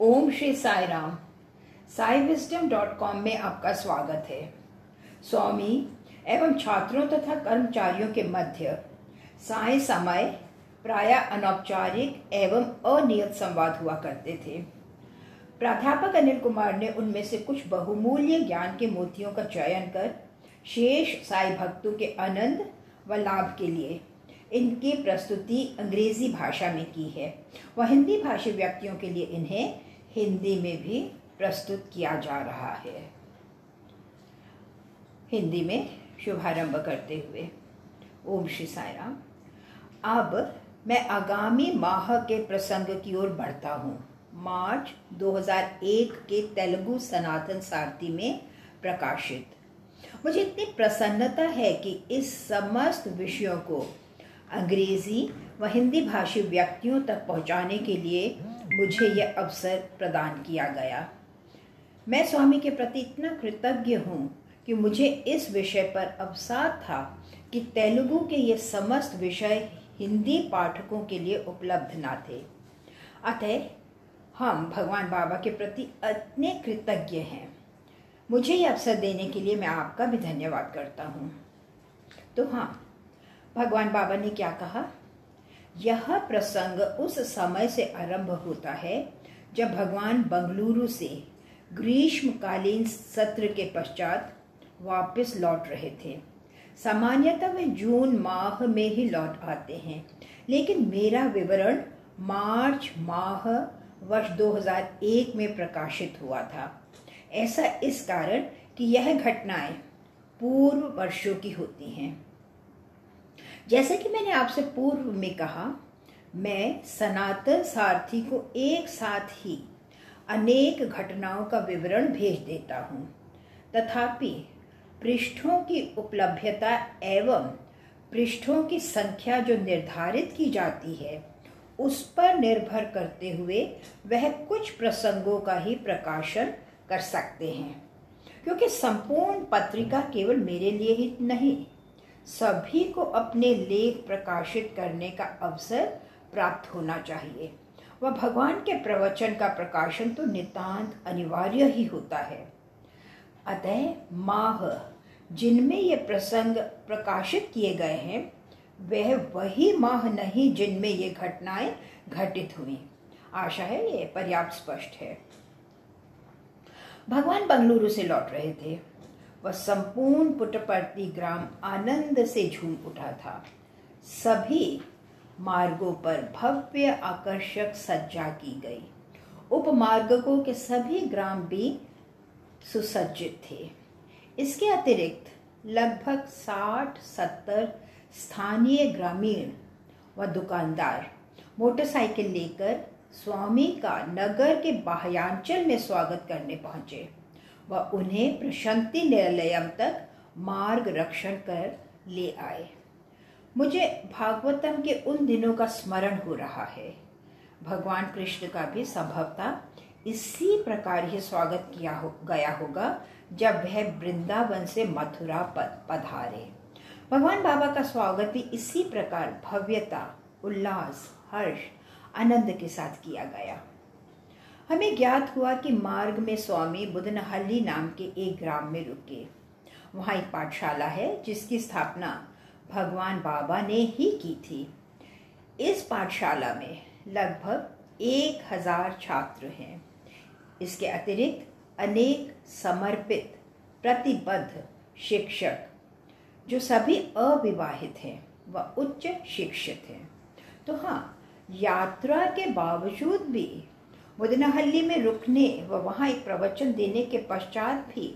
Om Shri Sai Ram. Sai wisdom dot com में आपका स्वागत है। स्वामी, एवं छात्रों तथा कर्मचारियों के मध्य, साय समय, प्राय अनौपचारिक एवं अनियत संवाद हुआ करते थे। प्राध्यापक अनिल कुमार ने उनमें से कुछ बहुमूल्य ज्ञान के मोतियों का चयन कर, शेष साई भक्तों के आनंद व लाभ के लिए इनकी प्रस्तुति अंग्रेज़ी भाषा में की है। वह हिंदी भाषी व्यक्तियों के लिए इन्हें हिंदी में भी प्रस्तुत किया जा रहा है। हिंदी में शुभारंभ करते हुए, ओम श्री साई राम अब मैं आगामी माह के प्रसंग की ओर बढ़ता हूँ। मार्च 2001 के तेलुगु सनातन सारथी में प्रकाशित। मुझे इतनी प्रसन्नता है कि इस समस्त विषयों को अंग्रेज़ी व हिंदी भाषी व्यक्तियों तक पहुँचाने के लिए मुझे यह अवसर प्रदान किया गया। मैं स्वामी के प्रति इतना कृतज्ञ हूँ कि मुझे इस विषय पर अवसाद था कि तेलुगु के ये समस्त विषय हिंदी पाठकों के लिए उपलब्ध ना थे। अतः हम भगवान बाबा के प्रति इतने कृतज्ञ हैं। मुझे ये अवसर देने के लिए मैं आपका भी धन्यवाद करता हूँ। तो हाँ भगवान बाबा ने क्या कहा? यह प्रसंग उस समय से आरंभ होता है जब भगवान बंगलुरु से ग्रीष्मकालीन सत्र के पश्चात वापस लौट रहे थे। सामान्यतः वे जून माह में ही लौट आते हैं, लेकिन मेरा विवरण मार्च माह वर्ष 2001 में प्रकाशित हुआ था। ऐसा इस कारण कि यह घटनाएँ पूर्व वर्षों की होती हैं। जैसे कि मैंने आपसे पूर्व में कहा, मैं सनातन सारथी को एक साथ ही अनेक घटनाओं का विवरण भेज देता हूँ। तथापि पृष्ठों की उपलब्धता एवं पृष्ठों की संख्या जो निर्धारित की जाती है, उस पर निर्भर करते हुए वह कुछ प्रसंगों का ही प्रकाशन कर सकते हैं। क्योंकि संपूर्ण पत्रिका केवल मेरे लिए ही नहीं सभी को अपने लेख प्रकाशित करने का अवसर प्राप्त होना चाहिए। वह भगवान के प्रवचन का प्रकाशन तो नितांत अनिवार्य ही होता है। अतः माह, जिनमें ये प्रसंग प्रकाशित किए गए हैं, वह वही माह नहीं जिनमें ये घटनाएँ घटित हुई। आशा है ये पर्याप्त स्पष्ट है। भगवान बंगलुरु से लौट रहे थे। वह संपूर्ण पुटपर्ती ग्राम आनंद से झूम उठा था। सभी मार्गों पर भव्य आकर्षक सज्जा की गई। उपमार्गकों के सभी ग्राम भी सुसज्जित थे। इसके अतिरिक्त लगभग साठ सत्तर स्थानीय ग्रामीण व दुकानदार मोटरसाइकिल लेकर स्वामी का नगर के बाह्यांचल में स्वागत करने पहुँचे। व उन्हें प्रशांति निलयम तक मार्ग रक्षण कर ले आए। मुझे भागवतम के उन दिनों का स्मरण हो रहा है। भगवान कृष्ण का भी संभवतः इसी प्रकार ही स्वागत किया हो, गया होगा, जब वह वृंदावन से मथुरा पधारे। भगवान बाबा का स्वागत भी इसी प्रकार भव्यता, उल्लास, हर्ष, आनंद के साथ किया गया। हमें ज्ञात हुआ कि मार्ग में स्वामी बुदनहल्ली नाम के एक ग्राम में रुके। वहाँ एक पाठशाला है, जिसकी स्थापना भगवान बाबा ने ही की थी। इस पाठशाला में लगभग एक हज़ार छात्र हैं। इसके अतिरिक्त अनेक समर्पित, प्रतिबद्ध शिक्षक, जो सभी अविवाहित हैं व उच्च शिक्षित हैं। तो हाँ यात्रा के बावजूद भी मुदनहल्ली में रुकने व वहाँ एक प्रवचन देने के पश्चात भी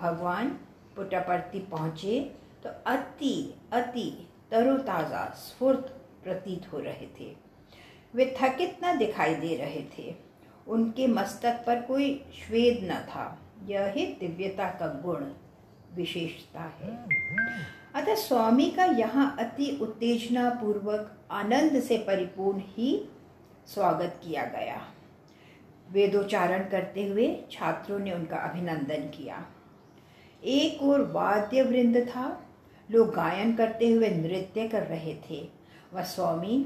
भगवान पुटापर्ती पहुँचे तो अति अति तरोताज़ा स्फूर्त प्रतीत हो रहे थे। वे थकित न दिखाई दे रहे थे। उनके मस्तक पर कोई श्वेद न था। यह ही दिव्यता का गुण विशेषता है। अतः स्वामी का यहाँ अति उत्तेजना पूर्वक आनंद से परिपूर्ण ही स्वागत किया गया। वेदोच्चारण करते हुए छात्रों ने उनका अभिनंदन किया। एक और वाद्य वृंद था, लोग गायन करते हुए नृत्य कर रहे थे। वह स्वामी,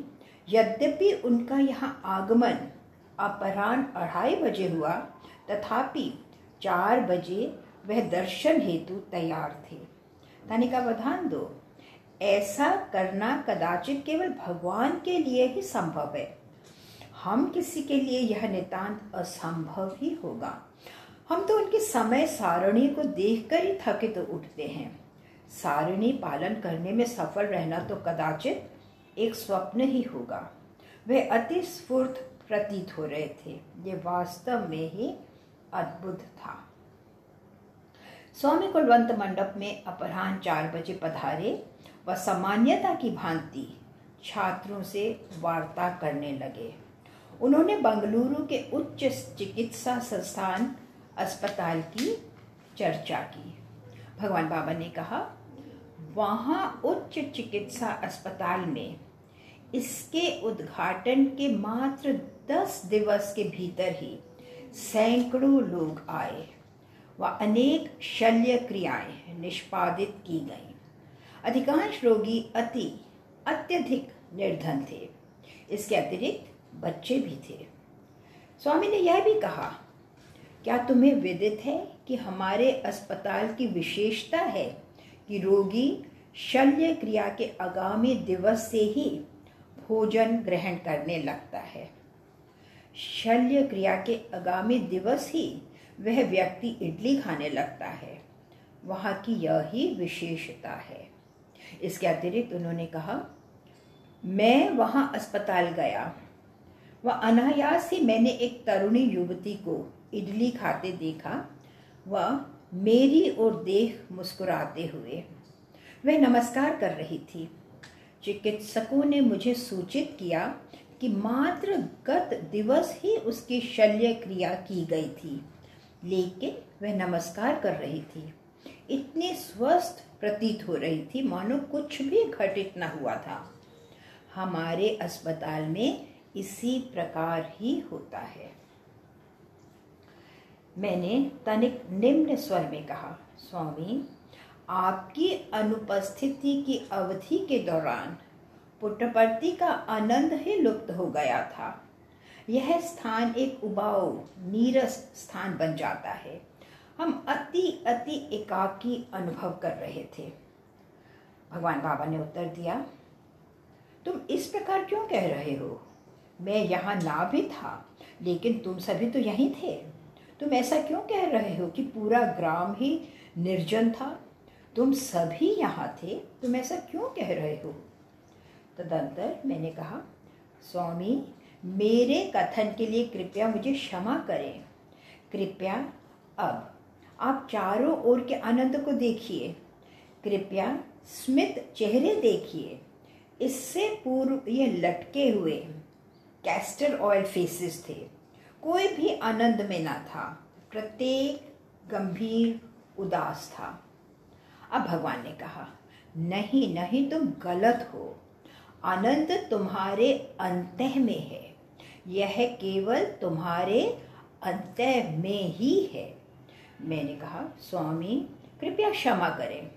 यद्यपि उनका यहाँ आगमन अपराह्न अढ़ाई बजे हुआ, तथापि चार बजे वह दर्शन हेतु तैयार थे। तनिका बधान दो, ऐसा करना कदाचित केवल भगवान के लिए ही संभव है। हम किसी के लिए यह नितांत असंभव ही होगा। हम तो उनकी समय सारणी को देखकर ही थकित तो उठते हैं। सारणी पालन करने में सफल रहना तो कदाचित एक स्वप्न ही होगा। वे अति स्फूर्त प्रतीत हो रहे थे। ये वास्तव में ही अद्भुत था। स्वामी कुलवंत मंडप में अपराह्न चार बजे पधारे व सामान्यता की भांति छात्रों से वार्ता करने लगे। उन्होंने बंगलुरु के उच्च चिकित्सा संस्थान अस्पताल की चर्चा की। भगवान बाबा ने कहा, वहाँ उच्च चिकित्सा अस्पताल में इसके उद्घाटन के मात्र दस दिवस के भीतर ही सैकड़ों लोग आए व अनेक शल्य क्रियाएँ निष्पादित की गईं। अधिकांश रोगी अति, अत्यधिक निर्धन थे। इसके अतिरिक्त बच्चे भी थे। स्वामी ने यह भी कहा, क्या तुम्हें विदित है कि हमारे अस्पताल की विशेषता है कि रोगी शल्य क्रिया के आगामी दिवस से ही भोजन ग्रहण करने लगता है? शल्य क्रिया के आगामी दिवस ही वह व्यक्ति इडली खाने लगता है। वहाँ की यह विशेषता है। इसके अतिरिक्त उन्होंने कहा, मैं वहाँ अस्पताल गया वह अनायास ही मैंने एक तरुणी युवती को इडली खाते देखा। वह मेरी ओर देख मुस्कुराते हुए वह नमस्कार कर रही थी। चिकित्सकों ने मुझे सूचित किया कि मात्र गत दिवस ही उसकी शल्य क्रिया की गई थी, लेकिन वह नमस्कार कर रही थी। इतनी स्वस्थ प्रतीत हो रही थी, मानो कुछ भी घटित न हुआ था। हमारे अस्पताल में इसी प्रकार ही होता है। मैंने तनिक निम्न स्वर में कहा, स्वामी, आपकी अनुपस्थिति की अवधि के दौरान पुट्टपर्ती का आनंद ही लुप्त हो गया था। यह स्थान एक उबाऊ, नीरस स्थान बन जाता है। हम अति अति एकाकी अनुभव कर रहे थे। भगवान बाबा ने उत्तर दिया, तुम इस प्रकार क्यों कह रहे हो? मैं यहाँ ना भी था, लेकिन तुम सभी तो यहीं थे। तुम ऐसा क्यों कह रहे हो कि पूरा ग्राम ही निर्जन था? तुम सभी यहाँ थे, तुम ऐसा क्यों कह रहे हो? तदंतर मैंने कहा, स्वामी, मेरे कथन के लिए कृपया मुझे क्षमा करें। कृपया, अब आप चारों ओर के आनंद को देखिए। कृपया, स्मित चेहरे देखिए। इससे पूर्व ये लटके हुए कैस्टर ऑयल फेसेस थे। कोई भी आनंद में ना था। प्रत्येक गंभीर उदास था। अब भगवान ने कहा, नहीं नहीं, तुम गलत हो। आनंद तुम्हारे अंत में है। यह केवल तुम्हारे अंत में ही है। मैंने कहा, स्वामी, कृपया क्षमा करें।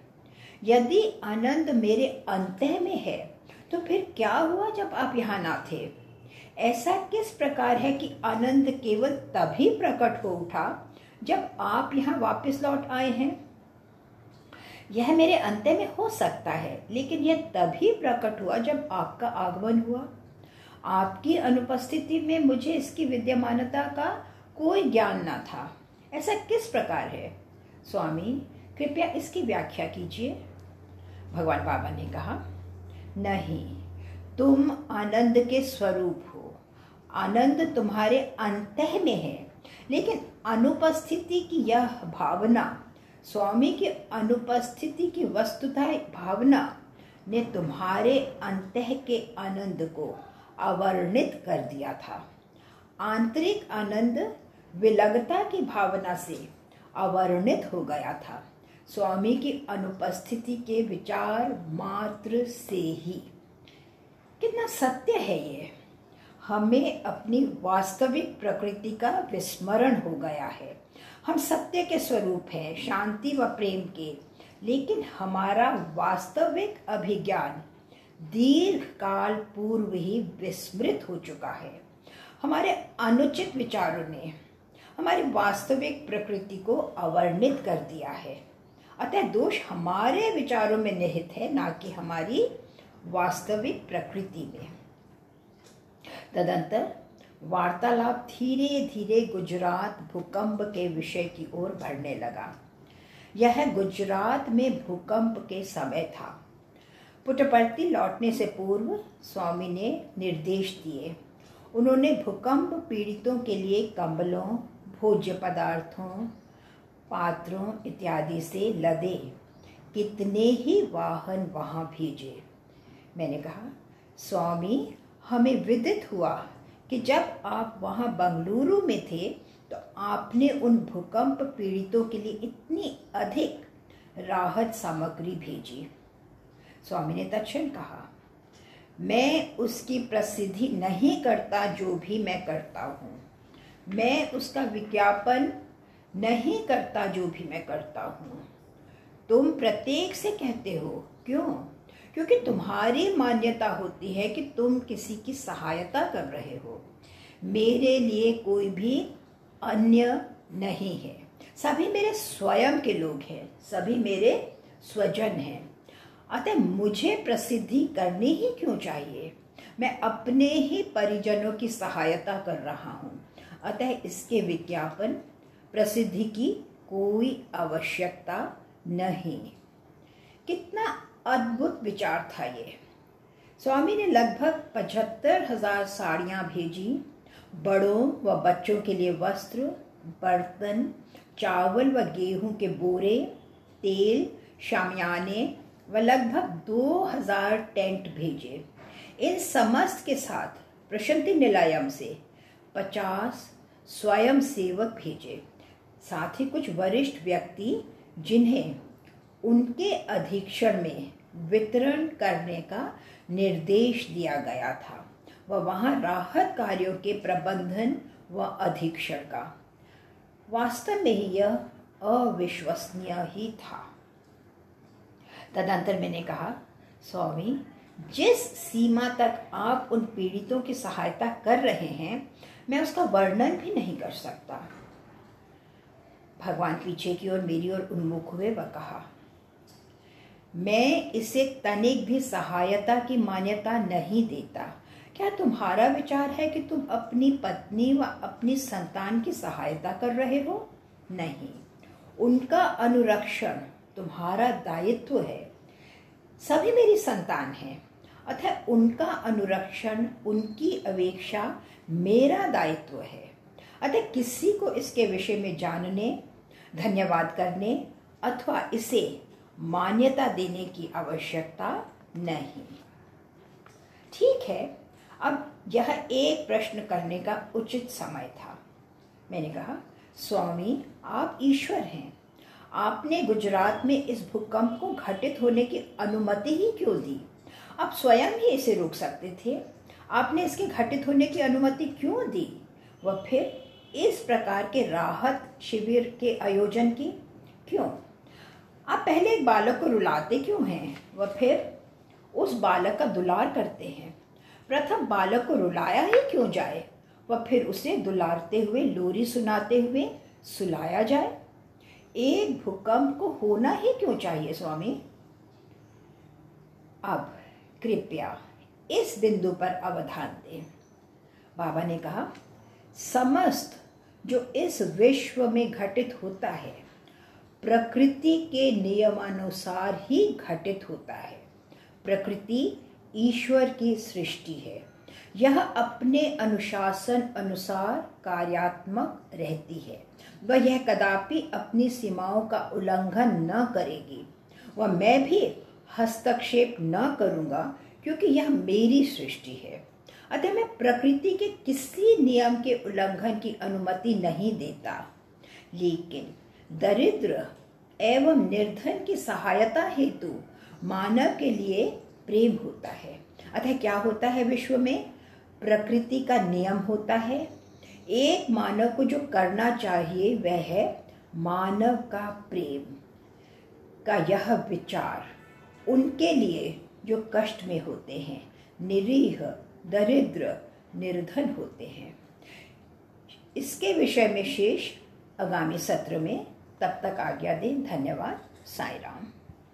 यदि आनंद मेरे अंत में है तो फिर क्या हुआ जब आप यहाँ ना थे? ऐसा किस प्रकार है कि आनंद केवल तभी प्रकट हो उठा जब आप यहाँ वापस लौट आए हैं? यह मेरे अंत में हो सकता है, लेकिन यह तभी प्रकट हुआ जब आपका आगमन हुआ। आपकी अनुपस्थिति में मुझे इसकी विद्यमानता का कोई ज्ञान ना था। ऐसा किस प्रकार है? स्वामी, कृपया इसकी व्याख्या कीजिए। भगवान बाबा ने कहा, नहीं, तुम आनंद के स्वरूप आनंद तुम्हारे अंत में है। लेकिन अनुपस्थिति की यह भावना, स्वामी की अनुपस्थिति की वस्तुता भावना ने तुम्हारे अंत के आनंद को अवर्णित कर दिया था। आंतरिक आनंद विलगता की भावना से अवर्णित हो गया था। स्वामी की अनुपस्थिति के विचार मात्र से ही। कितना सत्य है ये। हमें अपनी वास्तविक प्रकृति का विस्मरण हो गया है। हम सत्य के स्वरूप हैं, शांति व प्रेम के, लेकिन हमारा वास्तविक अभिज्ञान दीर्घ काल पूर्व ही विस्मृत हो चुका है। हमारे अनुचित विचारों ने हमारी वास्तविक प्रकृति को अवर्णित कर दिया है। अतः दोष हमारे विचारों में निहित है, ना कि हमारी वास्तविक प्रकृति में। तदंतर वार्तालाप धीरे धीरे गुजरात भूकंप के विषय की ओर बढ़ने लगा। यह गुजरात में भूकंप के समय था। पुटपर्ती लौटने से पूर्व स्वामी ने निर्देश दिए। उन्होंने भूकंप पीड़ितों के लिए कंबलों, भोज्य पदार्थों, पात्रों इत्यादि से लदे। कितने ही वाहन वहाँ भेजे। मैंने कहा, स्वामी हमें विदित हुआ कि जब आप वहाँ बंगलुरु में थे तो आपने उन भूकंप पीड़ितों के लिए इतनी अधिक राहत सामग्री भेजी। स्वामी ने तक्षण कहा, मैं उसकी प्रसिद्धि नहीं करता जो भी मैं करता हूँ। मैं उसका विज्ञापन नहीं करता जो भी मैं करता हूँ। तुम प्रत्येक से कहते हो, क्यों? क्योंकि तुम्हारी मान्यता होती है कि तुम किसी की सहायता कर रहे हो। मेरे लिए कोई भी अन्य नहीं है। सभी मेरे स्वयं के लोग हैं। सभी मेरे स्वजन हैं। अतः मुझे प्रसिद्धि करनी ही क्यों चाहिए? मैं अपने ही परिजनों की सहायता कर रहा हूँ। अतः इसके विज्ञापन प्रसिद्धि की कोई आवश्यकता नहीं। कितना अद्भुत विचार था ये। स्वामी ने लगभग पचहत्तर हज़ार साड़ियाँ भेजी। बड़ों व बच्चों के लिए वस्त्र, बर्तन, चावल व गेहूँ के बोरे, तेल, शामियाने व लगभग दो हज़ार टेंट भेजे। इन समस्त के साथ प्रशांति निलायम से पचास स्वयं सेवक भेजे। साथ ही कुछ वरिष्ठ व्यक्ति जिन्हें उनके अधीक्षण में वितरण करने का निर्देश दिया गया था व वहाँ राहत कार्यों के प्रबंधन व अधीक्षण का। वास्तव में यह अविश्वसनीय ही था। तदंतर मैंने कहा, स्वामी, जिस सीमा तक आप उन पीड़ितों की सहायता कर रहे हैं, मैं उसका वर्णन भी नहीं कर सकता। भगवान पीछे की ओर मेरी ओर उन्मुख हुए व कहा मैं इसे तनिक भी सहायता की मान्यता नहीं देता। क्या तुम्हारा विचार है कि तुम अपनी पत्नी व अपनी संतान की सहायता कर रहे हो? नहीं। उनका अनुरक्षण तुम्हारा दायित्व है। सभी मेरी संतान है। अतः उनका अनुरक्षण, उनकी अपेक्षा मेरा दायित्व है। अतः किसी को इसके विषय में जानने, धन्यवाद करने अथवा इसे मान्यता देने की आवश्यकता नहीं। ठीक है, अब यह एक प्रश्न करने का उचित समय था। मैंने कहा, स्वामी, आप ईश्वर हैं। आपने गुजरात में इस भूकंप को घटित होने की अनुमति ही क्यों दी? आप स्वयं ही इसे रोक सकते थे। आपने इसके घटित होने की अनुमति क्यों दी? वह फिर इस प्रकार के राहत शिविर के आयोजन की? क्यों? आप पहले एक बालक को रुलाते क्यों हैं? वह फिर उस बालक का दुलार करते हैं। प्रथम बालक को रुलाया ही क्यों जाए? वह फिर उसे दुलारते हुए लोरी सुनाते हुए सुलाया जाए। एक भूकंप को होना ही क्यों चाहिए स्वामी? अब कृपया इस बिंदु पर अवधान दें। बाबा ने कहा, समस्त जो इस विश्व में घटित होता है प्रकृति के नियमानुसार ही घटित होता है। प्रकृति ईश्वर की सृष्टि है। यह अपने अनुशासन अनुसार कार्यात्मक रहती है। वह यह कदापि अपनी सीमाओं का उल्लंघन न करेगी। वह मैं भी हस्तक्षेप न करूँगा, क्योंकि यह मेरी सृष्टि है। अतः मैं प्रकृति के किसी नियम के उल्लंघन की अनुमति नहीं देता। लेकिन दरिद्र एवं निर्धन की सहायता हेतु मानव के लिए प्रेम होता है। अतः क्या होता है विश्व में? प्रकृति का नियम होता है। एक मानव को जो करना चाहिए, वह है मानव का प्रेम, का यह विचार। उनके लिए जो कष्ट में होते हैं, निरीह, दरिद्र, निर्धन होते हैं। इसके विषय में शेष आगामी सत्र में तब तक आज्ञा दें। धन्यवाद। साई राम